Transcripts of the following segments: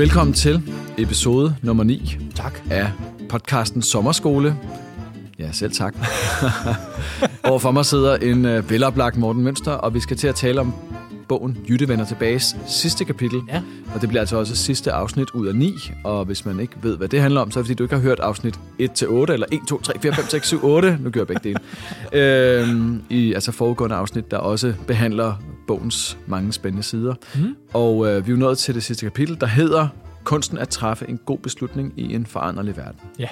Velkommen til episode nummer 9 Tak. af podcasten Sommerskole. Ja, selv tak. Overfor mig sidder en øh, veloplagt Morten Mønster, og vi skal til at tale om bogen Jytte vender tilbages sidste kapitel. Ja. Og det bliver altså også sidste afsnit ud af 9. Og hvis man ikke ved, hvad det handler om, så er det fordi, du ikke har hørt afsnit 1-8, eller 1, 2, 3, 4, 5, 6, 7, 8. Nu gør jeg begge dele. øhm, I altså foregående afsnit, der også behandler bogens mange spændende sider. Mm. Og øh, vi er jo nået til det sidste kapitel, der hedder Kunsten at træffe en god beslutning i en foranderlig verden. Ja.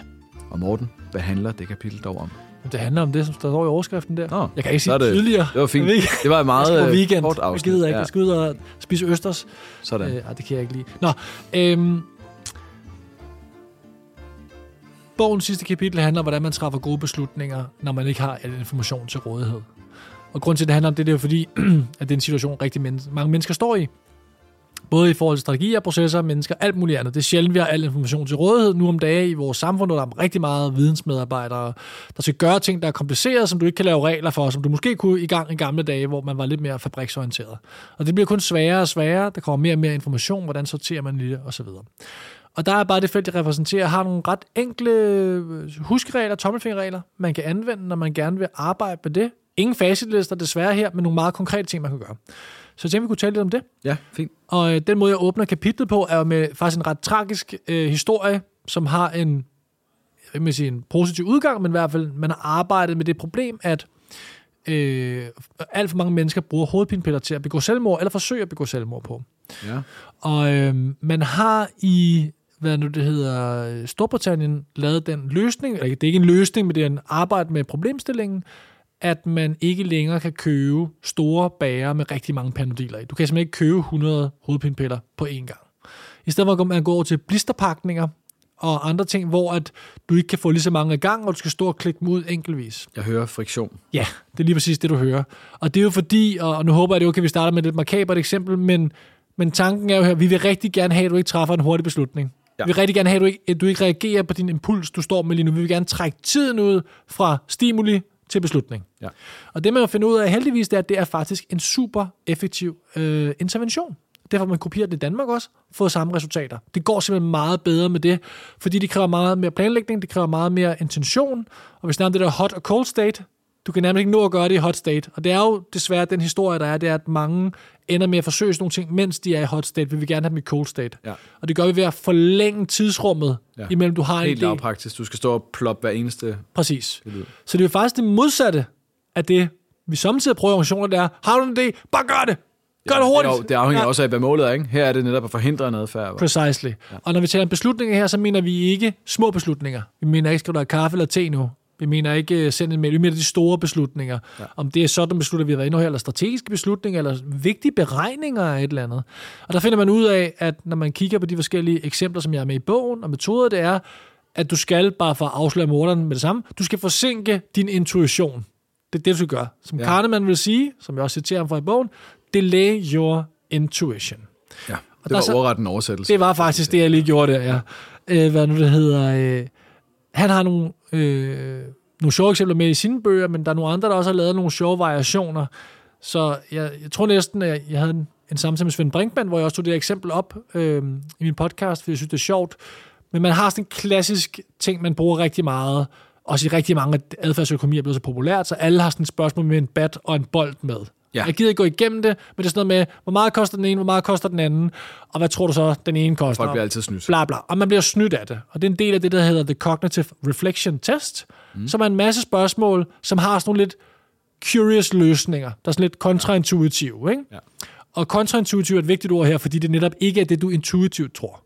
Og Morten, hvad handler det kapitel dog om? Det handler om det, som der står i overskriften der. Nå, jeg kan ikke sige det tydeligere. Det var fint. Jeg. Det var et meget jeg øh, weekend. kort Jeg afsnit. gider ikke. Ja, Jeg skal ud og spise østers. sådan. Øh, ej, det kan jeg ikke lide. Nå, øhm, bogens sidste kapitel handler om, hvordan man træffer gode beslutninger, når man ikke har al information til rådighed. Og grund til, at det handler om det, det er jo fordi, at det er en situation, rigtig men- mange mennesker står i. Både i forhold til strategier, processer, mennesker, alt muligt andet. Det er sjældent, vi har al information til rådighed nu om dagen i vores samfund, hvor der er rigtig meget vidensmedarbejdere, der skal gøre ting, der er komplicerede, som du ikke kan lave regler for, som du måske kunne i gang i gamle dage, hvor man var lidt mere fabriksorienteret. Og det bliver kun sværere og sværere. Der kommer mere og mere information, hvordan sorterer man i det, osv. Og der er bare det felt, jeg repræsenterer, har nogle ret enkle øh, huskeregler, tommelfingerregler, man kan anvende, når man gerne vil arbejde med det. Ingen facitlister desværre her, men nogle meget konkrete ting, man kan gøre. Så jeg tænkte, vi kunne tale lidt om det. Ja, fint. Og øh, den måde, jeg åbner kapitlet på, er med faktisk en ret tragisk øh, historie, som har en, jeg vil sige, en positiv udgang, men i hvert fald, man har arbejdet med det problem, at øh, alt for mange mennesker bruger hovedpinepiller til at begå selvmord, eller forsøger at begå selvmord på. Ja. Og øh, man har i, hvad nu det hedder, Storbritannien lavet den løsning, eller det er ikke en løsning, men det er en arbejde med problemstillingen, at man ikke længere kan købe store bager med rigtig mange panodiler i. Du kan simpelthen ikke købe 100 hovedpinepiller på én gang. I stedet for at man går over til blisterpakninger og andre ting, hvor at du ikke kan få lige så mange af gang, og du skal stå og klikke dem ud enkeltvis. Jeg hører friktion. Ja, det er lige præcis det, du hører. Og det er jo fordi, og nu håber jeg, det er okay, vi starter med et lidt makabert eksempel, men, men tanken er jo her, vi vil rigtig gerne have, at du ikke træffer en hurtig beslutning. Ja. Vi vil rigtig gerne have, at du, ikke, at du ikke reagerer på din impuls, du står med lige nu. Vi vil gerne trække tiden ud fra stimuli til beslutning. Ja. Og det man vil finde ud af heldigvis, det er, at det er faktisk en super effektiv øh, intervention. Derfor man kopieret det i Danmark også, fået samme resultater. Det går simpelthen meget bedre med det, fordi det kræver meget mere planlægning, det kræver meget mere intention, og hvis nærmest det der hot og cold state, du kan nærmest ikke nå at gøre det i hot state. Og det er jo desværre den historie, der er, det er, at mange ender med at forsøge sådan nogle ting, mens de er i hot state. Vi vil gerne have dem i cold state. Ja. Og det gør vi ved at forlænge tidsrummet, Ja. imellem du har Helt en idé. lavpraktisk. Du skal stå og ploppe hver eneste Præcis. Så det er jo faktisk det modsatte af det, vi samtidig prøver i organisationer, det er, har du en idé? Bare gør det! Gør det hurtigt! Det, jo- det afhænger Ja. også af, hvad målet er. Ikke? Her er det netop at forhindre en adfærd. Precisely. Ja. Og når vi taler om beslutninger her, så mener vi ikke små beslutninger. Vi mener ikke, skal du have kaffe eller te nu? Vi mener ikke uh, send en mail. Vi mener de store beslutninger. Ja. Om det er sådan beslutter, vi har været inde eller strategiske beslutninger, eller vigtige beregninger af et eller andet. Og der finder man ud af, at når man kigger på de forskellige eksempler, som jeg har med i bogen, og metoder, det er, at du skal, bare for at afsløre morderen med det samme, du skal forsinke din intuition. Det er det, du gøre. Som Ja. Kahneman vil sige, som jeg også citerer ham fra i bogen, delay your intuition. Ja. Og Det der var er ordret en oversættelse. Det var faktisk det, jeg lige gjorde der, ja. Øh, hvad nu det hedder. Øh, han har nogle, øh, nogle sjove eksempler med i sine bøger, men der er nogle andre, der også har lavet nogle sjove variationer. Så jeg, jeg tror næsten, at jeg havde en, en samtale med Svend Brinkmann, hvor jeg også tog det eksempel op øh, i min podcast, fordi jeg synes, det er sjovt. Men man har sådan en klassisk ting, man bruger rigtig meget, også i rigtig mange adfærdsøkonomier er blevet så populært, så alle har sådan et spørgsmål med en bat og en bold med. Ja. Jeg gider ikke gå igennem det, men det er sådan noget med, hvor meget koster den ene, hvor meget koster den anden, og hvad tror du så, den ene koster? Folk bliver altid snydt. bla bla. Og man bliver snydt af det. Og det er en del af det, der hedder The Cognitive Reflection Test, mm. som er en masse spørgsmål, som har sådan nogle lidt curious løsninger, der er sådan lidt kontraintuitive. Ikke? Ja. Og kontraintuitiv er et vigtigt ord her, fordi det netop ikke er det, du intuitivt tror.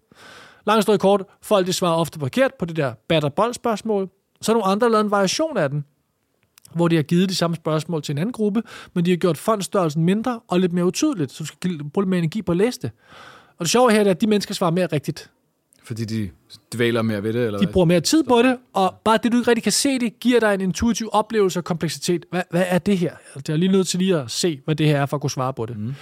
Langt stået kort, folk de svarer ofte forkert på det der bat og bold spørgsmål. Så er nogle andre, har lavet en variation af den, hvor de har givet de samme spørgsmål til en anden gruppe, men de har gjort fondstørrelsen mindre og lidt mere utydeligt, så du skal bruge lidt mere energi på at læse det. Og det sjove her er, at de mennesker svarer mere rigtigt. Fordi de dvæler mere ved det, eller De bruger mere tid på det, og bare det, du ikke rigtig kan se det, giver dig en intuitiv oplevelse og kompleksitet. Hvad, hvad er det her? Det er lige nødt til lige at se, hvad det her er, for at kunne svare på det. Mm.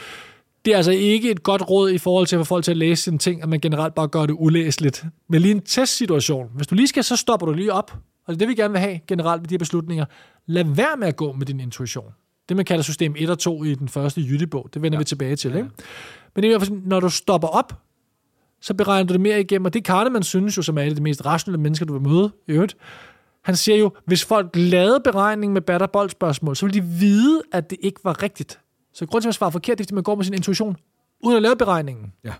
Det er altså ikke et godt råd i forhold til at få folk til at læse sine ting, at man generelt bare gør det ulæseligt. Men lige en testsituation. Hvis du lige skal, så stopper du lige op. Og det er det, vi gerne vil have generelt ved de her beslutninger. Lad være med at gå med din intuition. Det, man kalder system 1 og 2 i den første Jyttebog. Det vender ja. vi tilbage til. Ikke? Men det er i når du stopper op, så beregner du det mere igennem. Og det Kahneman synes jo, som er et af de mest rationelle mennesker, du vil møde i øvrigt, han siger jo, hvis folk lavede beregning med batter spørgsmål, så ville de vide, at det ikke var rigtigt. Så grund til, at man svarer forkert, det er, fordi man går med sin intuition, uden at lave beregningen. Ja.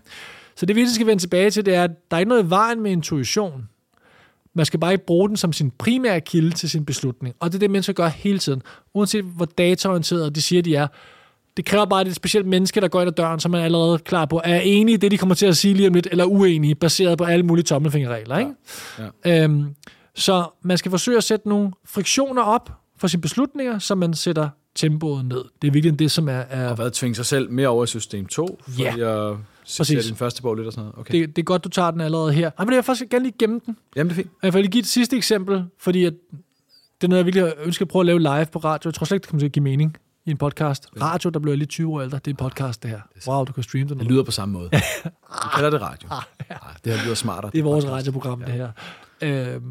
Så det, vi skal vende tilbage til, det er, at der er ikke noget i vejen med intuition. Man skal bare ikke bruge den som sin primære kilde til sin beslutning. Og det er det, mennesker gør hele tiden. Uanset hvor dataorienteret de siger, de er. Det kræver bare, at det er et specielt menneske, der går ind ad døren, som er allerede klar på, er enige i det, de kommer til at sige lige om lidt, eller uenige, baseret på alle mulige tommelfingerregler. Ikke? Ja. Ja. Øhm, så man skal forsøge at sætte nogle friktioner op for sine beslutninger, så man sætter tempoet ned. Det er virkelig det, som er... er Og hvad tvinge sig selv mere over i system 2, fordi Ja. jeg Præcis. citerer din første bog lidt og sådan noget. Okay. Det, det, det er godt, du tager den allerede her. Ej, men jeg vil faktisk gerne lige gemme den. Jamen, det er fint. Og Jeg vil lige give et sidste eksempel, fordi at det er noget, jeg virkelig ønsker at prøve at lave live på radio. Jeg tror slet ikke, det kommer til at give mening i en podcast. Radio, der bliver lige 20 år ældre, det er en podcast, det her. Wow, du kan streame det. Det du- lyder på samme måde. Vi kalder det radio. Ja, det her lyder smartere. Det er vores radioprogram, det her. Øhm,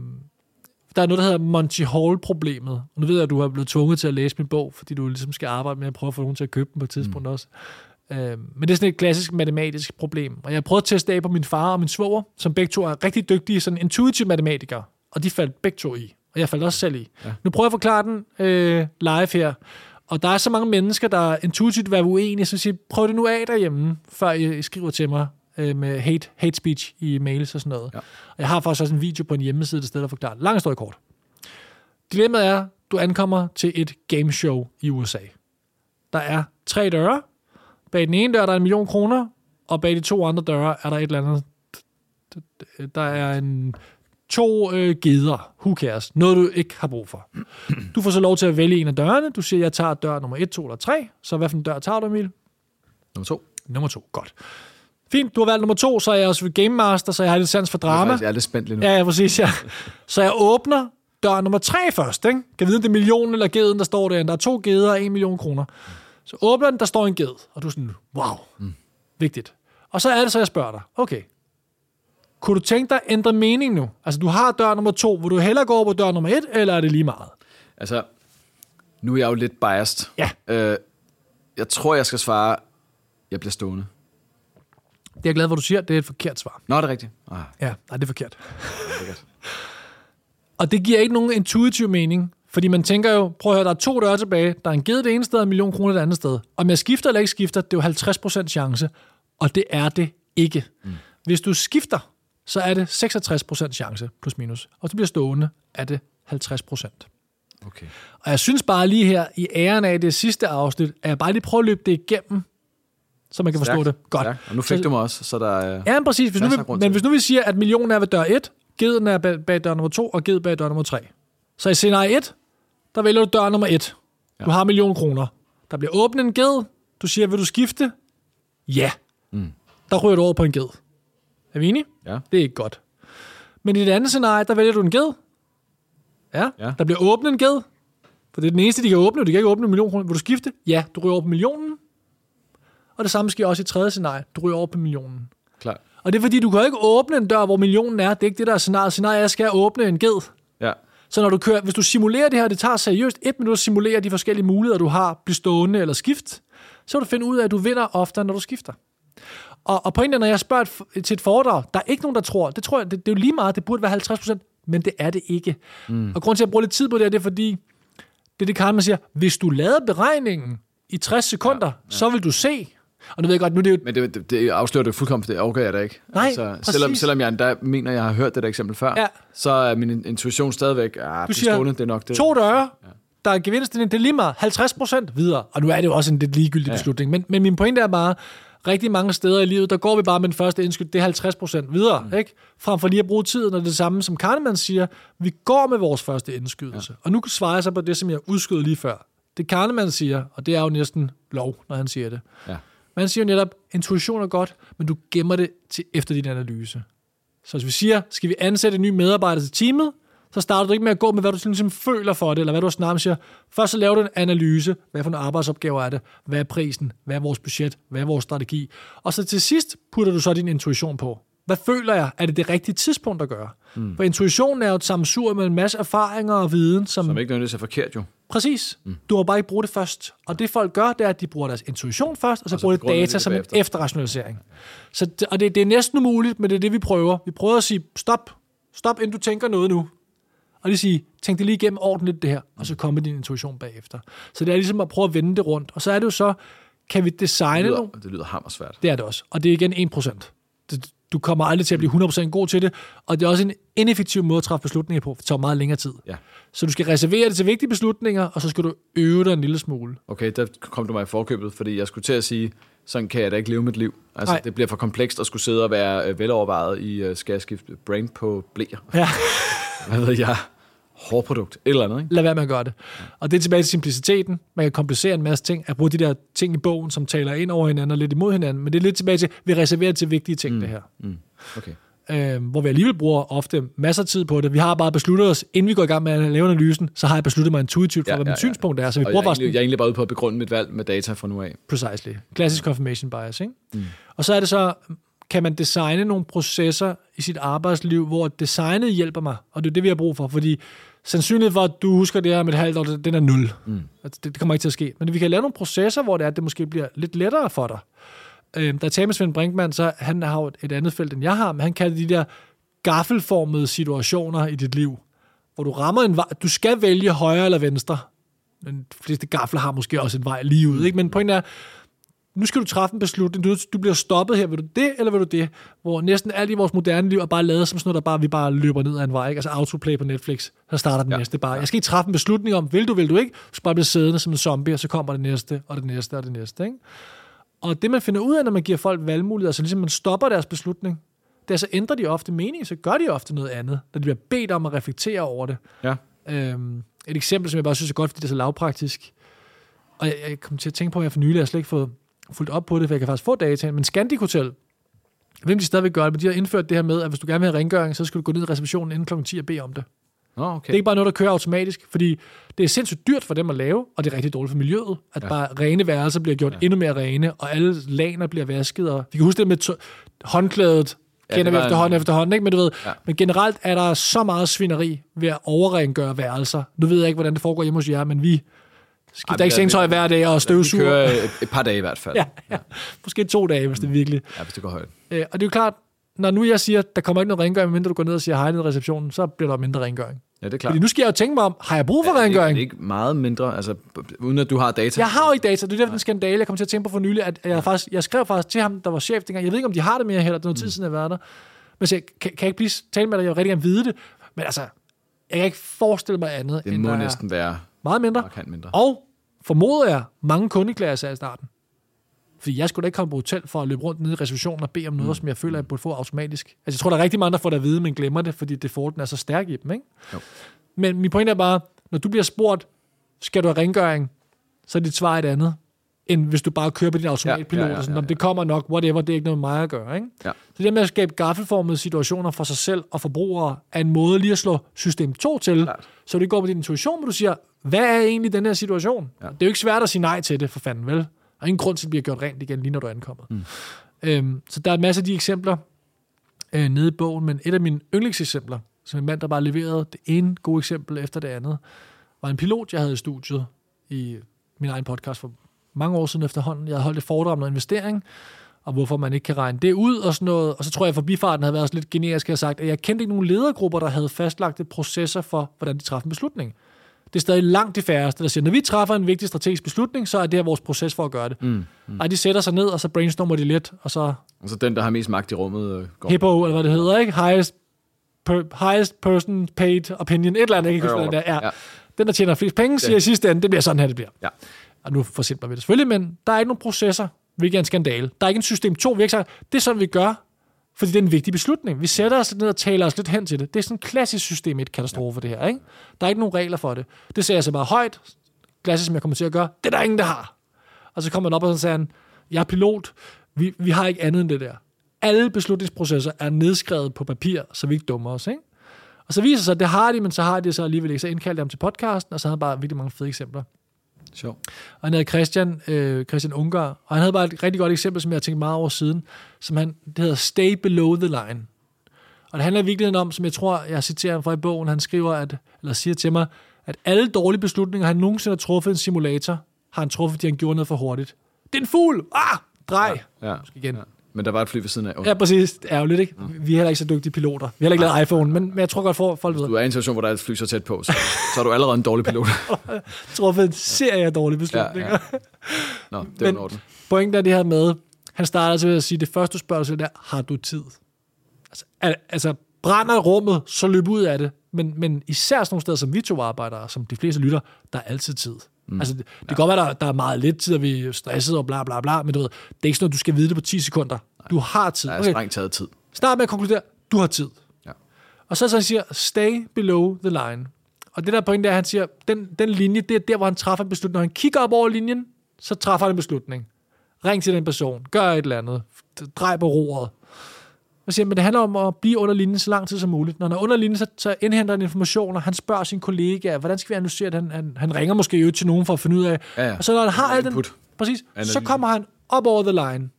der er noget, der hedder Monty Hall-problemet. Og nu ved jeg, at du har blevet tvunget til at læse min bog, fordi du ligesom skal arbejde med at prøve at få nogen til at købe den på et tidspunkt mm. også. Øhm, men det er sådan et klassisk matematisk problem. Og jeg prøvet at teste af på min far og min svoger, som begge to er rigtig dygtige sådan intuitive matematikere. Og de faldt begge to i. Og jeg faldt også selv i. Ja. Nu prøver jeg at forklare den øh, live her. Og der er så mange mennesker, der intuitivt vil uenige, så siger, prøv det nu af derhjemme, før I, I skriver til mig øh, med hate, hate speech i mails og sådan noget. Ja. Og jeg har faktisk også en video på en hjemmeside, der stedet at forklare det. Lang historie kort. Dilemmaet er, du ankommer til et gameshow i USA. Der er tre døre. Bag den ene dør, der er en million kroner, og bag de to andre døre er der et eller andet. Der er en to øh, geder. Who cares? Noget, du ikke har brug for. Du får så lov til at vælge en af dørene. Du siger, jeg tager dør nummer 1, 2 eller 3. Så hvad for en dør tager du, Emil? Nummer to. Nummer 2. Godt. Fint, du har valgt nummer 2, så er jeg også Game Master, så jeg har lidt sans for Jeg er, drama. faktisk, jeg er lidt spændt lige nu. Ja, ja, præcis, ja. Så jeg åbner dør nummer 3 først, ikke? Kan vide, om det er millionen eller geden, der står der. Der er to geder og en million kroner. Så åbner den, der står en ged, og du er sådan, wow, mm. vigtigt. Og så er det så, jeg spørger dig, okay, kunne du tænke dig at ændre mening nu? Altså, du har dør nummer 2, vil du hellere gå over på dør nummer 1, eller er det lige meget? Altså, nu er jeg jo lidt biased. Ja. Øh, jeg tror, jeg skal svare, jeg bliver stående. Det er jeg glad for, du siger, det er et forkert svar. Nå, er det rigtigt? Ah, Ja, nej, det er forkert. lækkert. Og det giver ikke nogen intuitiv mening, fordi man tænker jo, prøv at høre, der er to døre tilbage, der er en ged det ene sted og en million kroner det andet sted. Om jeg skifter eller ikke skifter, det er jo 50% chance, og det er det ikke. Mm. Hvis du skifter, så er det 66% chance, plus minus. Og du bliver stående, er det 50%. Okay. Og jeg synes bare lige her, i æren af det sidste afsnit, at jeg bare lige prøver at løbe det igennem, så man kan forstå det. Godt. Ja, og nu fik Så- du mig også, så der er... Ja, men præcis. Hvis nu, vi, men hvis nu vi siger, at millionen er ved dør 1, geden er bag, bag dør nummer 2, og ged bag dør nummer 3. Så i scenarie 1, der vælger du dør nummer 1. Ja. Du har en million kroner. Der bliver åbnet en ged. Du siger, vil du skifte? Ja. Mm. Der ryger du over på en ged. Er vi enige? Ja. Det er ikke godt. Men i det andet scenarie, der vælger du en ged. Ja. Ja. Der bliver åbnet en ged. For det er den eneste, de kan åbne. De kan ikke åbne en million kroner. Vil du skifte? Ja. Du ryger over på millionen. Og det samme sker også i tredje scenarie. Du ryger over på millionen. Klar. Og det er fordi, du kan ikke åbne en dør, hvor millionen er. Det er ikke det, der er scenariet. Scenariet er, at jeg skal åbne en ged. Så når du kører, hvis du simulerer det her, det tager seriøst et minut at simulere de forskellige muligheder, du har, blive stående eller skift, så vil du finde ud af, at du vinder oftere, når du skifter. Og, og pointen er, når jeg spørger et, til et foredrag, der er ikke nogen, der tror, det tror jeg, det, det er jo lige meget, det burde være 50% men det er det ikke. Mm. Og grund til, at jeg bruger lidt tid på det, her, det er fordi, det er det, Karl siger, hvis du lavede beregningen i 60 sekunder, ja, ja. så vil du se, og nu ved jeg godt, nu er det jo Men det, det, det afslører det fuldkommen, for det overgår jeg da ikke. Altså, Nej, selvom, præcis. selvom jeg endda mener, jeg har hørt det der eksempel før, Ja. så er min intuition stadigvæk, ah, Du siger, stående, det er nok det. To døre, der er gevinsten, det er lige meget 50 procent videre. Og nu er det jo også en lidt ligegyldig ja. beslutning. Men, men min pointe er bare, rigtig mange steder i livet, der går vi bare med den første indskyld, det er 50 procent videre. Mm. Ikke? Frem for lige at bruge tiden, og det samme som Kahneman siger, vi går med vores første indskydelse. Ja. Og nu svarer jeg så på det, som jeg udskød lige før. Det Kahneman siger, og det er jo næsten lov, når han siger det. Ja. Man siger jo netop, intuition er godt, men du gemmer det til efter din analyse. Så hvis vi siger, skal vi ansætte en ny medarbejder til teamet, så starter du ikke med at gå med, hvad du ligesom føler for det, eller hvad du snart siger. Først så laver du en analyse. Hvad for nogle arbejdsopgaver er det? Hvad er prisen? Hvad er vores budget? Hvad er vores strategi? Og så til sidst putter du så din intuition på. Hvad føler jeg? Er det det rigtige tidspunkt at gøre? Mm. For intuitionen er jo et sammensur med en masse erfaringer og viden, som, Som ikke nødvendigvis er forkert jo. Præcis. Mm. Du må bare ikke bruge det først. Og det folk gør, det er, at de bruger deres intuition først, og så, Og så bruger de data det som en efterrationalisering. Så, det- og det, det er næsten umuligt, men det er det, vi prøver. Vi prøver at sige, stop, stop, inden du tænker noget nu. Og det sige, tænk det lige igennem ordentligt det her, og så kommer din intuition bagefter. Så det er ligesom at prøve at vende det rundt. Og så er det jo så, kan vi Det designe nogle... lyder, det lyder hammersvært. Det er det også. Og det er igen 1%. Det- Du kommer aldrig til at blive 100% god til det, og det er også en ineffektiv måde at træffe beslutninger på, for det tager meget længere tid. Ja. Så du skal reservere det til vigtige beslutninger, og så skal du øve dig en lille smule. Okay, der kom du mig i forkøbet, fordi jeg skulle til at sige, sådan kan jeg da ikke leve mit liv. Altså, Nej. det bliver for komplekst at skulle sidde og være øh, velovervejet i, øh, skal jeg skifte brain på blæer? Ja, Hvad ved jeg? Hårprodukt, et eller andet, ikke? lad være med at gøre det. Og det er tilbage til simpliciteten. Man kan komplicere en masse ting. At bruge de der ting i bogen, som taler ind over hinanden og lidt imod hinanden. Men det er lidt tilbage til, at vi reserverer til vigtige ting, mm. det her. Mm. Okay. øh, hvor vi alligevel bruger ofte masser af tid på det. Vi har bare besluttet os, inden vi går i gang med at lave analysen, så har jeg besluttet mig intuitivt for, ja, hvad mit synspunkt er. Så vi og bruger jeg, er faktisk egentlig, jeg er egentlig bare ude på at begrunde mit valg med data fra nu af. Precisely. Klassisk confirmation bias, ikke? Mm. Og så er det så, kan man designe nogle processer i sit arbejdsliv, hvor designet hjælper mig, og det er det, vi har brug for, fordi sandsynligheden for, at du husker det her med et halvt år, den er nul. Mm. Det, det kommer ikke til at ske. Men vi kan lave nogle processer, hvor det er, at det måske bliver lidt lettere for dig. Øh, der er talt med Svend Brinkmann, så han har jo et- et andet felt, end jeg har, men han kalder de der gaffelformede situationer i dit liv, hvor du rammer en vej. Du skal vælge højre eller venstre. Men de fleste gafler har måske også en vej lige ud, ikke? Men pointen er, nu skal du træffe en beslutning. Du, du bliver stoppet her. Vil du det, eller vil du det? Hvor næsten alt i vores moderne liv er bare lavet som sådan noget, der bare, vi bare løber ned ad en vej. Ikke? Altså autoplay på Netflix. Så starter den ja. Næste bare. Jeg skal ikke træffe en beslutning om, vil du, vil du ikke? Du skal bare blive siddende som en zombie, og så kommer det næste, og det næste, og det næste. Ikke? Og det, man finder ud af, når man giver folk valgmuligheder, så ligesom man stopper deres beslutning, det er, så ændrer de ofte mening, så gør de ofte noget andet, når de bliver bedt om at reflektere over det. Ja. Øhm, et eksempel, som jeg bare synes er godt, fordi det er så lavpraktisk. Og jeg, jeg kom til at tænke på, jeg for nylig jeg har slet ikke fået fuldt op på det, for jeg kan faktisk få data. Men Scandic Hotel, hvem de stadigvæk gør det, men de har indført det her med, at hvis du gerne vil have rengøring, så skal du gå ned i receptionen inden kl. 10 og bede om det. Nå, Det er okay. ikke bare noget, der kører automatisk, fordi det er sindssygt dyrt for dem at lave, og det er rigtig dårligt for miljøet, at ja. Bare rene værelser bliver gjort ja. endnu mere rene, og alle lagene bliver vasket, og vi kan huske det med to- håndklædet, Ja, kender vi efterhånden en- efterhånden, ikke? Men du ved. Ja. men generelt er der så meget svineri ved at overrengøre værelser. Nu ved jeg ikke, hvordan det foregår hjemme hos jer, men vi skifter men ikke sengetøj hver dag og Vi støvsuger. kører et, par dage i hvert fald. Ja, ja. Måske to dage, hvis det er virkelig. ja hvis det går højt. Øh, og det er jo klart, når nu jeg siger, at der kommer ikke noget rengøring, medmindre du går ned og siger hej ned i receptionen, så bliver der mindre rengøring. Ja, det er klart. Fordi nu skal jeg jo tænke mig om, har jeg brug for ikke, rengøring? det er ikke meget mindre, altså, uden at du har data. Jeg har jo ikke data. Det er derfor en skandale, jeg kom til at tænke på for nylig, at jeg, faktisk, jeg skrev faktisk til ham, der var chef dengang. Jeg ved ikke, om de har det mere heller. Det er noget tid siden, jeg har været der. Men jeg, kan, kan jeg ikke blive tale med dig? Jeg vil rigtig gerne vide det. Men altså, jeg kan ikke forestille mig andet, det end må der er næsten være meget mindre. markant mindre. Og formoder jeg, mange kundeklager i starten. Fordi jeg skulle da ikke komme på hotel for at løbe rundt nede i receptionen og bede om noget, mm. som jeg føler, jeg burde få automatisk. Altså, jeg tror, der er rigtig mange, der får det at vide, men glemmer det, fordi defaulten er så stærk i dem, ikke? Jo. Men min pointe er bare, når du bliver spurgt, skal du have rengøring, så er dit svar et andet, end hvis du bare kører på din automatpilot, Ja, ja, ja, og sådan, ja, "Nå, det kommer nok, whatever, det er ikke noget med mig at gøre, ikke? Ja. Så det med at skabe gaffelformede situationer for sig selv og forbrugere, er en måde lige at slå system 2 til, Klart. så ikke går på din intuition, men du siger, hvad er egentlig den her situation? Ja. Det er jo ikke svært at sige nej til det, for fanden vel? Er ingen grund til, at det bliver gjort rent igen, lige når du er ankommet. Mm. Øhm, så der er en masse af de eksempler øh, nede i bogen, men et af mine yndlingseksempler, som en mand, der bare leverede det ene gode eksempel efter det andet, var en pilot, jeg havde i studiet i min egen podcast for mange år siden efterhånden. Jeg havde holdt et foredrag om noget investering, og hvorfor man ikke kan regne det ud og sådan noget. Og så tror jeg, at forbifarten havde været også lidt generisk og sagt, at jeg kendte ikke nogen ledergrupper, der havde fastlagte processer for, hvordan de træffer en beslutning. Det er stadig langt de færreste, der siger, når vi træffer en vigtig strategisk beslutning, så er det her vores proces for at gøre det. Mm, mm. Ej, de sætter sig ned, og så brainstormer de lidt, og så Altså den, der har mest magt i rummet, øh, går. Hippo, eller hvad det hedder, ikke? Highest, per, highest person paid opinion, et eller andet, ikke hvad det er. Ja. Den, der tjener flest penge, siger i sidste ende, det bliver sådan her, det bliver. Ja. Og nu forsimpler vi det selvfølgelig, men der er ikke nogen processer, hvilket er en skandale. Der er ikke en system 2 virksomhed. Det er sådan, vi gør, fordi det er en vigtig beslutning. Vi sætter os ned og taler os lidt hen til det. Det er sådan en klassisk system 1 katastrofe, det her. Ikke? Der er ikke nogen regler for det. Det ser jeg så bare højt, klassisk som jeg kommer til at gøre. Det er der ingen, der har. Og så kommer man op og så siger han, jeg er pilot, vi, vi har ikke andet end det der. Alle beslutningsprocesser er nedskrevet på papir, så vi ikke dummer os. Ikke? Og så viser det sig, at det har de, men så har de det så alligevel ikke. Så indkaldte jeg ham til podcasten, og så havde han bare virkelig mange fede eksempler. Sjov. Og han hedder Christian, øh, Christian Ungar, og han havde bare et rigtig godt eksempel, som jeg har tænkt meget over siden, som han, det hedder Stay Below the Line. Og det handler i virkeligheden om, som jeg tror, jeg citerer ham fra i bogen, han skriver, at, eller siger til mig, at alle dårlige beslutninger, han nogensinde har truffet en simulator, har han truffet, fordi han gjorde noget for hurtigt. Det er en fugl! Ah! Drej! Ja. Igen. ja. Men der var et fly ved siden af. Ja, præcis. Er lidt, ikke? Vi er heller ikke så dygtige piloter. Vi har heller ikke lavet iPhone, men, men jeg tror godt, for folk ved, Du er i en situation, hvor der er et fly så tæt på, så, så er du allerede en dårlig pilot. truffet en serie af dårlige beslutninger. Ja, ja. Nå, det er Men- en orden. Pointen er det her med, han starter altså ved at sige, det første spørgsmål er, har du tid? Altså, al- altså brænder rummet, så løb ud af det. Men, men især sådan nogle steder, som vi to arbejder, som de fleste lytter, der er altid tid. Mm. Altså, det, det kan godt være, der, der er meget lidt tid, og vi er stresset og bla bla bla, men du ved, det er ikke sådan noget, du skal vide det på 10 sekunder. Du har tid. Der er Okay, strengt taget tid. start med at konkludere, du har tid. Ja. Og så, så han siger, stay below the line. Og det der point er, at han siger, den, den linje, det er der, hvor han træffer en beslutning. Når han kigger op over linjen, så træffer han en beslutning. Ring til den person. Gør et eller andet. Drej på roret. Og siger, men det handler om at blive under linjen så lang tid som muligt. Når han er under linjen, så, så indhenter han informationer. Han spørger sin kollega, hvordan skal vi analysere det? Han, han, han ringer måske jo til nogen for at finde ud af. Ja, ja. Og så når han har alt den, præcis, så Analyse. kommer han op over the line.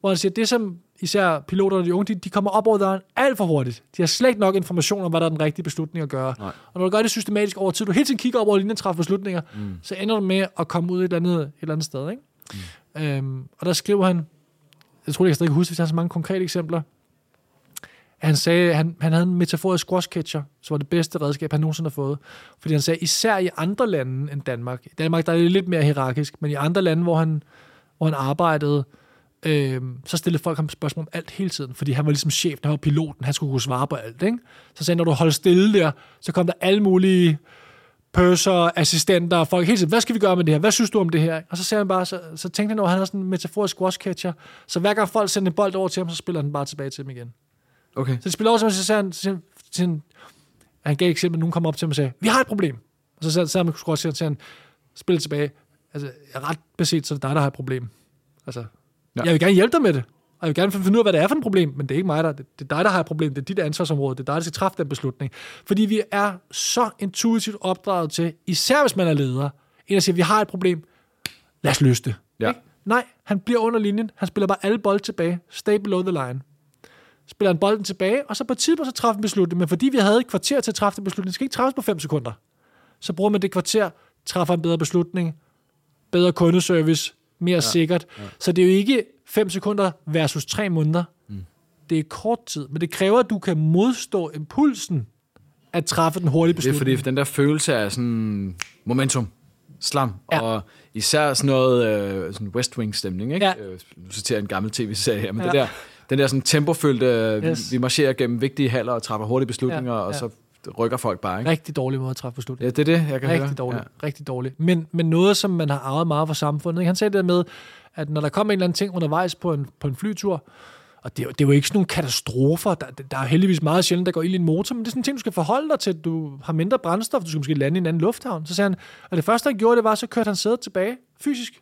Hvor han siger, det som især piloterne og de unge, de, de kommer op over line alt for hurtigt. De har slet ikke nok information om, hvad der er den rigtige beslutning at gøre. Nej. Og når du gør det systematisk over tid, du hele tiden kigger op over linjen og træffer beslutninger, mm. så ender du med at komme ud et eller andet, et eller andet sted. Ikke? Mm. Øhm, og der skriver han, jeg tror, jeg kan stadig huske, hvis der er så mange konkrete eksempler, han sagde, han, han havde en metaforisk squash catcher, som var det bedste redskab, han nogensinde har fået. Fordi han sagde, især i andre lande end Danmark. I Danmark der er det lidt mere hierarkisk, men i andre lande, hvor han, hvor han arbejdede, øh, så stillede folk ham spørgsmål om alt hele tiden, fordi han var ligesom chef, han var piloten, han skulle kunne svare på alt. Ikke? Så sagde han, når du holder stille der, så kom der alle mulige pøser, assistenter og folk hele tiden, hvad skal vi gøre med det her? Hvad synes du om det her? Og så ser han bare, så, så tænkte han over, at han er sådan en metaforisk squash catcher, så hver gang folk sender en bold over til ham, så spiller han bare tilbage til dem igen. Okay. Så de spiller over til ham, så sagde han, så, siger- siger han- han gav et eksempel, nogen kom op til ham og sagde, vi har et problem. Og så sagde han, så sagde han, spil tilbage. Altså, jeg er ret beset, så er det dig, der har et problem. Altså, Ja. jeg vil gerne hjælpe dig med det. Og jeg vil gerne finde ud af, hvad det er for et problem, men det er ikke mig, der, det, det er dig, der har et problem. Det er dit ansvarsområde. Det er dig, der skal træffe den beslutning. Fordi vi er så intuitivt opdraget til, især hvis man er leder, en at sige, vi har et problem, lad os løse det. Ja. Ikke? Nej, han bliver under linjen. Han spiller bare alle bolde tilbage. Stay below the line. Spiller han bolden tilbage, og så på et tidspunkt så træffer en beslutning. Men fordi vi havde et kvarter til at træffe en beslutning, det skal ikke træffes på 5 sekunder. Så bruger man det kvarter, træffer en bedre beslutning, bedre kundeservice, mere ja. sikkert. Ja. Så det er jo ikke 5 sekunder versus 3 måneder. Mm. Det er kort tid, men det kræver, at du kan modstå impulsen at træffe den hurtige Det er beslutning. fordi den der følelse af sådan momentum, slam, Ja. og især sådan noget øh, sådan West Wing stemning, ikke? Ja. Øh, nu citerer jeg en gammel tv-serie her, men ja. det der, den der sådan tempofyldte, øh, Yes. vi marcherer gennem vigtige haller og træffer hurtige beslutninger, Ja, ja. og så rykker folk bare, ikke? Rigtig dårlig måde at træffe beslutninger. Ja, det er det, jeg kan høre. Rigtig dårligt. Ja. Rigtig dårligt. Men, men noget, som man har arvet meget fra samfundet. Ikke? Han sagde det der med, at når der kommer en eller anden ting undervejs på en, på en flytur, og det, er jo- det er jo ikke sådan nogle katastrofer. Der, der er heldigvis meget sjældent, der går ild i en motor, men det er sådan en ting, du skal forholde dig til. Du har mindre brændstof, du skal måske lande i en anden lufthavn. Så sagde han, og det første, han gjorde, det var, så kørte han sædet tilbage, fysisk.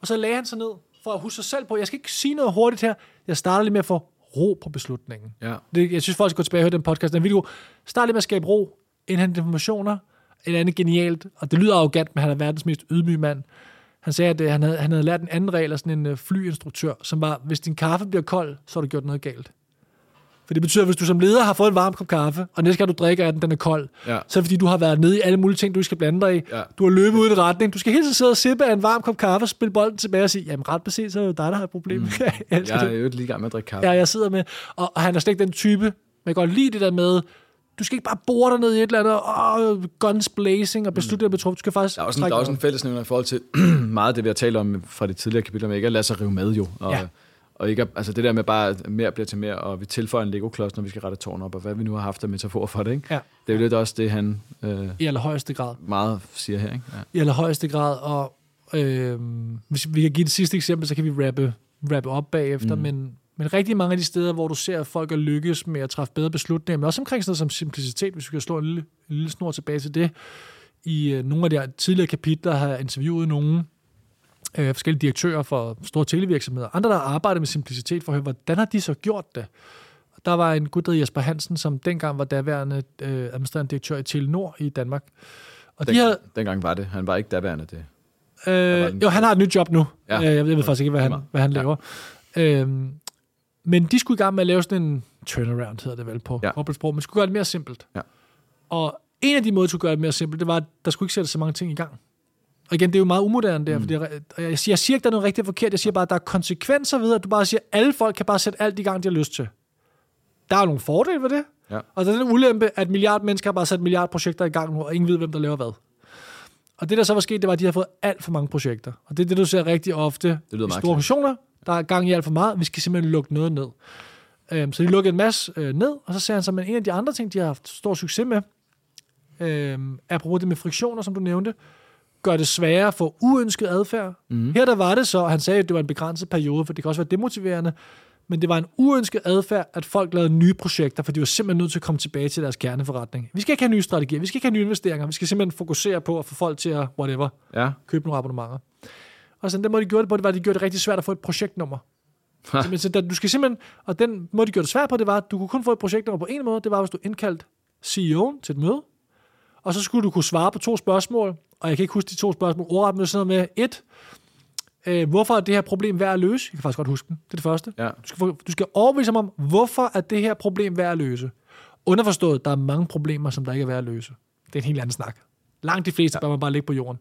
Og så lagde han sig ned, for at huske sig selv på, jeg skal ikke sige noget hurtigt her. Jeg starter lige med at få ro på beslutningen. Ja. Det, jeg synes, folk skal gå tilbage og høre den podcast. Den video. Start lige med at skabe ro, indhente informationer. Et andet genialt, og det lyder arrogant, men han er verdens mest ydmyge mand. Han sagde, at øh, han havde, han havde lært en anden regel af sådan en øh, flyinstruktør, som var, hvis din kaffe bliver kold, så har du gjort noget galt. For det betyder, at hvis du som leder har fået en varm kop kaffe, og næste gang du drikker af den, den er kold, Ja. så er det fordi, du har været nede i alle mulige ting, du skal blande dig i. Ja. Du har løbet ud i en retning. Du skal hele tiden sidde og sippe af en varm kop kaffe, spille bolden tilbage og sige, jamen ret beset, så er det dig, der har et problem. Mm. jeg Jeg er jo lige i gang med at drikke kaffe. Ja, jeg sidder med, og, og han er slet ikke den type, jeg kan godt lide det der med, du skal ikke bare bore dig ned i et eller andet, oh, guns blazing og beslutte dig betrugt. Du skal faktisk Der er også en, der er også en dig fællesnævner i forhold til meget af det, vi har talt om fra de tidligere kapitler, med ikke at lade sig rive med jo. Og, Ja. Og ikke, altså det der med bare, at mere bliver til mere, og vi tilføjer en Lego-klods, når vi skal rette tårn op, og hvad vi nu har haft af metafor for det. Ikke? Ja. Det er jo lidt også det, han øh. I allerhøjeste grad. meget siger her. Ikke? Ja. I allerhøjeste grad, og øh, hvis vi kan give det sidste eksempel, så kan vi rappe, rappe op bagefter, mm. men, men rigtig mange af de steder, hvor du ser, at folk er lykkes med at træffe bedre beslutninger, men også omkring sådan noget som simplicitet, hvis vi kan slå en lille, en lille snor tilbage til det, i øh, nogle af de tidligere kapitler har jeg interviewet nogen øh, forskellige direktører for store televirksomheder, andre der har arbejdet med simplicitet for at høre, hvordan har de så gjort det? Der var en gut, der Jesper Hansen, som dengang var daværende øh, administrerende direktør i Telenor i Danmark. Og de Den, havde, Dengang var det. Han var ikke daværende det. Øh, jo, han har et nyt job nu. Ja. Øh, jeg ved faktisk ikke, hvad han, hvad han ja. laver. Øhm, men de skulle i gang med at lave sådan en turnaround, hedder det vel på Ja. sprog, men skulle gøre det mere simpelt. Ja. Og En af de måder, du skulle gøre det mere simpelt, det var, at der skulle ikke sætte så mange ting i gang. Og igen, det er jo meget umoderne der, mm. fordi jeg, jeg, siger, jeg siger ikke, der er noget rigtigt forkert. Jeg siger bare, at der er konsekvenser ved, at du bare siger, at alle folk kan bare sætte alt i gang, de har lyst til. Der er nogle fordele ved det. Ja. Og der er den ulempe, at milliard mennesker har bare sat milliard projekter i gang nu, og ingen ved, hvem der laver hvad. Og det, der så var sket, det var, at de har fået alt for mange projekter. Og det er det, du ser rigtig ofte Det lyder i store organisationer. Der er gang i alt for meget. Vi skal simpelthen lukke noget ned. Øhm, så de lukkede en masse øh, ned, og så sagde han så, men en af de andre ting, de har haft stor succes med, øhm, apropos det med friktioner, som du nævnte, gør det sværere få uønsket adfærd. Mm. Her der var det så, han sagde, at det var en begrænset periode, for det kan også være demotiverende, men det var en uønsket adfærd, at folk lavede nye projekter, for de var simpelthen nødt til at komme tilbage til deres kerneforretning. Vi skal ikke have nye strategier, vi skal ikke have nye investeringer, vi skal simpelthen fokusere på at få folk til at, whatever, Ja. købe nogle abonnementer. Og sådan den måde, de gjorde det på, det var, at de gjorde det rigtig svært at få et projektnummer. Men så der, du skal simpelthen, og den måde, de gjorde det svært på, det var, at du kunne kun få et projektnummer på en måde, det var, hvis du indkaldte CEO'en til et møde, og så skulle du kunne svare på to spørgsmål, og jeg kan ikke huske de to spørgsmål ordret, men sådan noget med et, øh, hvorfor er det her problem værd at løse? Jeg kan faktisk godt huske den. Det er det første. Ja. Du skal, du skal overbevise ham om, hvorfor er det her problem værd at løse? Underforstået, der er mange problemer, som der ikke er værd at løse. Det er en helt anden snak. Langt de fleste ja. bør man bare lægge på jorden.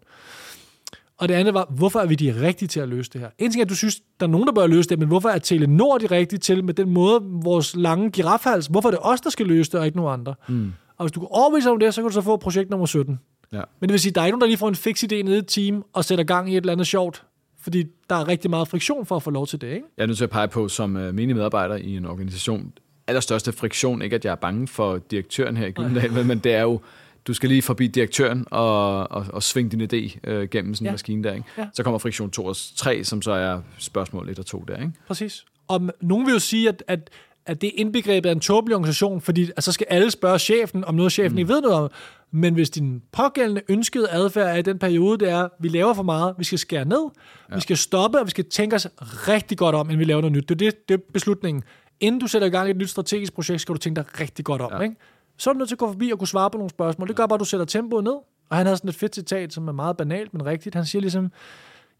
Og det andet var, hvorfor er vi de rigtige til at løse det her? En ting er, at du synes, der er nogen, der bør løse det, men hvorfor er Telenor de rigtige til med den måde, vores lange girafhals, hvorfor er det os, der skal løse det, og ikke nogen andre? Mm. Og hvis du kan overbevise om det, så kan du så få projekt nummer 17. Ja. Men det vil sige, der er ikke nogen, der lige får en fix idé nede i et team og sætter gang i et eller andet sjovt, fordi der er rigtig meget friktion for at få lov til det, ikke? Jeg er nødt til at pege på, som uh, menig medarbejder i en organisation, allerstørste friktion, ikke at jeg er bange for direktøren her i Gyldendal, men, men det er jo, du skal lige forbi direktøren og, og, og svinge din idé øh, gennem sådan en Ja. maskine der. Ikke? Ja. Så kommer friktion 2 og 3, som så er spørgsmål 1 og 2 der. Ikke? Præcis. Og nogen vil jo sige, at, at, at det er indbegrebet af en tåbelig organisation, fordi at så skal alle spørge chefen om noget, chefen mm. ikke ved noget om. Men hvis din pågældende ønskede adfærd er i den periode, det er, vi laver for meget, vi skal skære ned, ja. vi skal stoppe, og vi skal tænke os rigtig godt om, inden vi laver noget nyt. Det er, det, det er beslutningen. Inden du sætter i gang i et nyt strategisk projekt, skal du tænke dig rigtig godt om. Ja. Ikke? Så er du nødt til at gå forbi og kunne svare på nogle spørgsmål. Det gør bare, at du sætter tempoet ned. Og han havde sådan et fedt citat, som er meget banalt, men rigtigt. Han siger ligesom,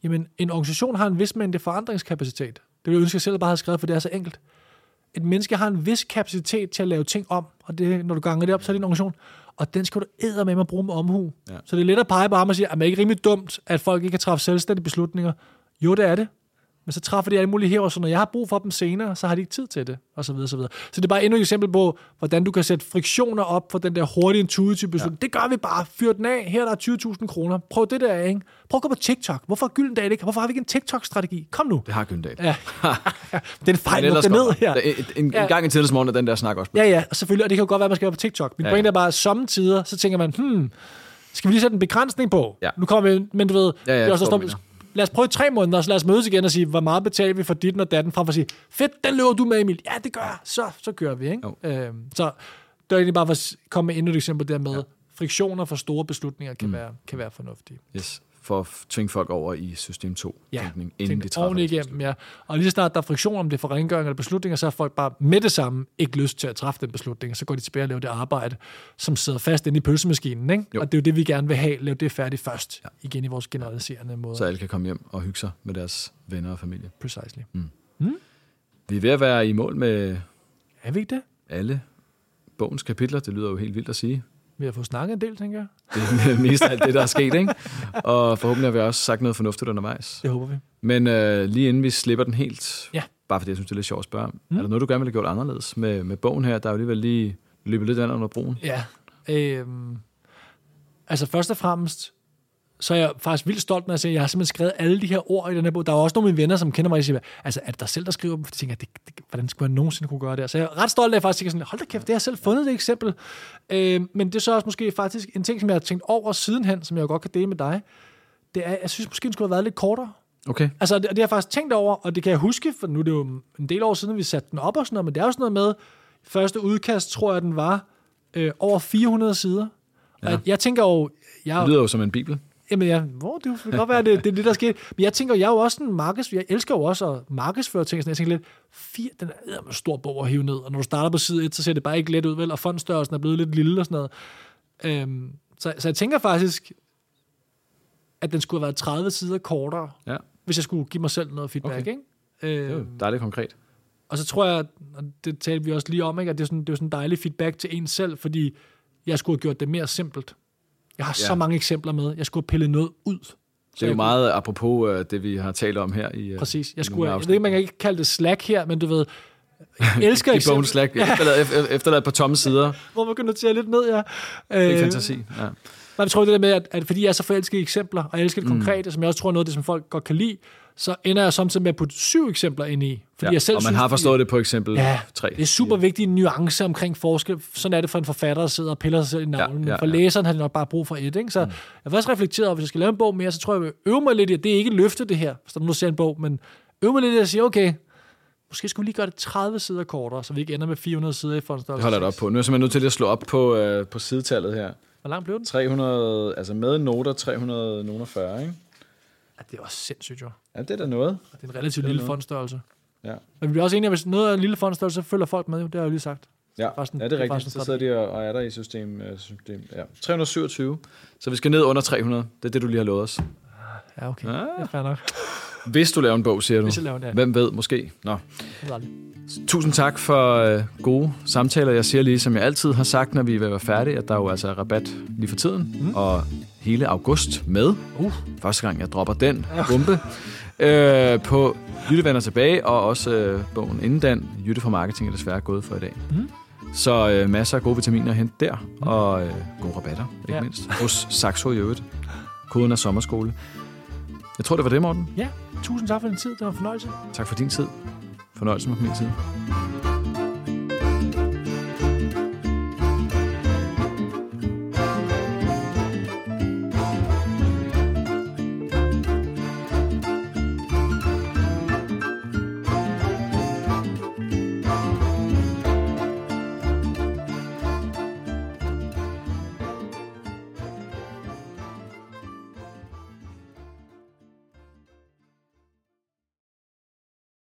jamen en organisation har en vis mængde forandringskapacitet. Det ville jeg ønske, at jeg selv bare havde skrevet, for det er så enkelt. Et menneske har en vis kapacitet til at lave ting om, og det, når du ganger det op, så er det en organisation. Og den skal du æde med at bruge med omhu. Ja. Så det er let at pege på ham og sige, at det er ikke rimelig dumt, at folk ikke kan træffe selvstændige beslutninger. Jo, det er det. Men så træffer de alle mulige her, så når jeg har brug for dem senere, så har de ikke tid til det, og så videre, så videre. Så det er bare endnu et eksempel på, hvordan du kan sætte friktioner op for den der hurtige intuitive beslutning. Ja. Det gør vi bare. Fyr den af. Her er der 20.000 kroner. Prøv det der, ikke? Prøv at gå på TikTok. Hvorfor er Gyldendal ikke? Hvorfor har vi ikke en TikTok-strategi? Kom nu. Det har Gyldendal. Ja. det er en fejl, det ned her. En, en, Ja. gang i tidens morgen er den der snak også. Ja, ja, og selvfølgelig, og det kan jo godt være, at man skal være på TikTok. Min Ja, ja, ja. er bare, at samtidig, så tænker man, hmm, skal vi lige sætte en begrænsning på? Ja. Nu kommer vi, men du ved, Ja, ja, det er også, der står, lad os prøve i tre måneder, så lad os mødes igen og sige, hvor meget betaler vi for dit og datten, frem for at sige, fedt, den løber du med, Emil. Ja, det gør jeg. Så, så kører vi, ikke? Øhm, så det er egentlig bare for at komme med endnu et eksempel der med, ja. friktioner for store beslutninger kan, mm. være, kan være fornuftige. Yes. For at tvinge folk over i system 2 Ja, tænkning, inden de træffer deres igennem, ja. Og lige snart der er friktion om det for rengøring eller beslutninger, så har folk bare med det samme ikke lyst til at træffe den beslutning, og så går de tilbage og laver det arbejde, som sidder fast inde i pølsemaskinen, ikke? Jo. Og det er jo det, vi gerne vil have, lave det færdigt først, ja. igen i vores generaliserende måde. Så alle kan komme hjem og hygge sig med deres venner og familie. Precisely. Vi er ved at være i mål med Er vi ikke det? alle bogens kapitler. Det lyder jo helt vildt at sige. Vi har fået snakket en del, tænker jeg. Det er mest af alt det, der er sket, ikke? Og forhåbentlig har vi også sagt noget fornuftigt undervejs. Det håber vi. Men øh, lige inden vi slipper den helt, Ja. bare fordi jeg synes, det er lidt sjovt at spørge om, mm. er der noget, du gerne ville have gjort anderledes med, med bogen her? Der er jo alligevel lige løbet lidt andet under broen. Ja. Øhm, altså først og fremmest, så er jeg faktisk vildt stolt, når jeg siger, at jeg har simpelthen skrevet alle de her ord i den her bog. Der er også nogle af mine venner, som kender mig, og siger, altså er det dig selv, der skriver dem? For de tænker, det, det, hvordan skulle jeg nogensinde kunne gøre det? Så jeg er ret stolt af, at jeg faktisk tænker sådan, hold da kæft, det har jeg selv fundet det eksempel. Øhm, men det er så også måske faktisk en ting, som jeg har tænkt over sidenhen, som jeg jo godt kan dele med dig. Det er, jeg synes måske, den skulle have været lidt kortere. Okay. Altså, det, det har jeg faktisk tænkt over, og det kan jeg huske, for nu er det jo en del år siden, vi satte den op og sådan noget, men det er jo sådan noget med, første udkast, tror jeg, den var øh, over 400 sider. Ja. Og jeg tænker jo, jeg, Det lyder jo som en bibel. Jamen, ja, hvor, det kan godt være, det, det er det, der sker. Men jeg tænker, jeg er jo også en markeds... Jeg elsker jo også at markedsføre ting. Sådan, jeg tænker lidt, fire, den er en stor bog at hive ned, og når du starter på side 1, så ser det bare ikke let ud, vel? Og fondstørrelsen er blevet lidt lille og sådan noget. Øhm, så, så jeg tænker faktisk, at den skulle have været 30 sider kortere, Ja, hvis jeg skulle give mig selv noget feedback, Okay. ikke? det er Øhm, dejligt konkret. og så tror jeg, og det talte vi også lige om, ikke? at det er, sådan, det er sådan en dejlig feedback til en selv, fordi jeg skulle have gjort det mere simpelt. Jeg har ja. Ja. så mange eksempler med. Jeg skulle have pillet noget ud. Det er jo meget apropos øh, det, vi har talt om her i, øh, Præcis. Jeg, skulle, jeg ved ikke, man kan ikke kalde det slack her, men du ved, jeg elsker I bogen Slack. Efterladet, efter- efterladet på tomme sider. hvor man kan notere lidt ned, ja. Det er Øh, fantasi. Ja. Men jeg tror det der med, at, at fordi jeg er så forelsket i eksempler, og jeg elsker det konkrete, som jeg også tror er noget af det, som folk godt kan lide, så ender jeg samtidig med at putte syv eksempler ind i. Fordi Ja. jeg selv Og man synes, har forstået det på eksempel Ja, 3. det er super vigtige nuancer omkring forskel. Sådan er det for en forfatter, der sidder og piller sig selv i navlen. Ja, ja, for læseren har det nok bare brug for et. Ikke? Så mm. jeg har faktisk reflekteret over, hvis jeg skal lave en bog mere, så tror jeg, jeg vil øve mig lidt i, at det er ikke løfte det her, hvis der nu ser en bog, men øve mig lidt i at sige, okay, måske skulle vi lige gøre det 30 sider kortere, så vi ikke ender med 400 sider i fondstørrelse. Det holder det op på. Nu er jeg simpelthen nødt til at slå op på, øh, på sidetallet her. Hvor langt blev den? 300, altså med noter 340, ikke? Ja, det er også sindssygt, jo. Ja, det er da noget. Det er en relativt er lille noget. fondstørrelse. Ja. Men vi bliver også enige, at hvis noget er en lille fondstørrelse, så følger folk med, jo. det har jeg jo lige sagt. Ja, Faktisk en- ja det er rigtigt. en Så sidder de og, og er der i system. øh, system. Ja. 327. Så vi skal ned under 300. Det er det, du lige har lovet os. Ja, okay. Ah. Det er fair nok. Hvis du laver en bog, siger du. Hvis jeg laver det, ja. Hvem ved, måske. Nå. Tusind tak for øh, gode samtaler. Jeg siger lige, som jeg altid har sagt, når vi er ved at være færdige, at der jo altså er rabat lige for tiden. Mm. Og hele august med. Uh. Første gang, jeg dropper den bombe. Øh, på Jytte vender tilbage, og også øh, bogen inden den. Jytte fra Marketing er desværre gået for i dag. Mm. Så øh, masser af gode vitaminer at hente der, og øh, gode rabatter, ikke ja. mindst. Hos Saxo i øvrigt. Koden er sommerskole. Jeg tror, det var det, Morten. Ja, tusind tak for din tid. Det var en fornøjelse. Tak for din tid. Fornøjelse med min tid.